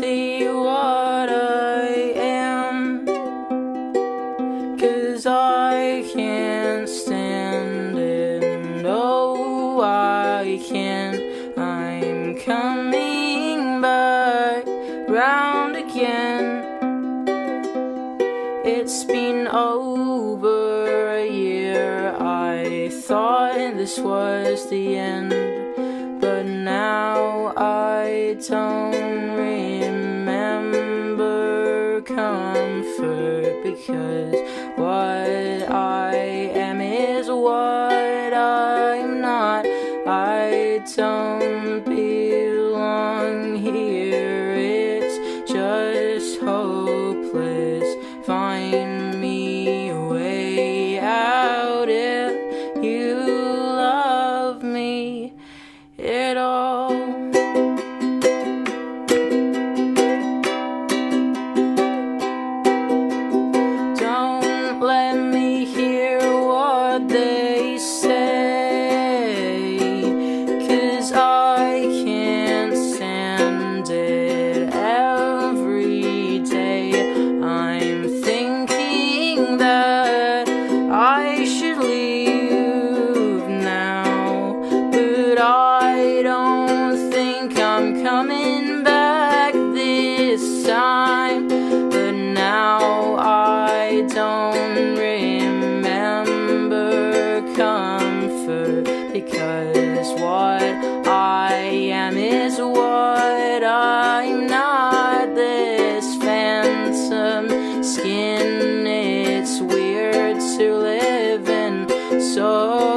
see what I am. Cause I can't stand it. No, I can't. I'm coming back round again. It's been over a year. I thought this was the end. But now I don't. Comfort because what I am is what I'm not. I don't belong here. It's just hopeless. Find coming back this time. But now I don't remember comfort because what I am is what I'm not. This phantom skin, it's weird to live in. So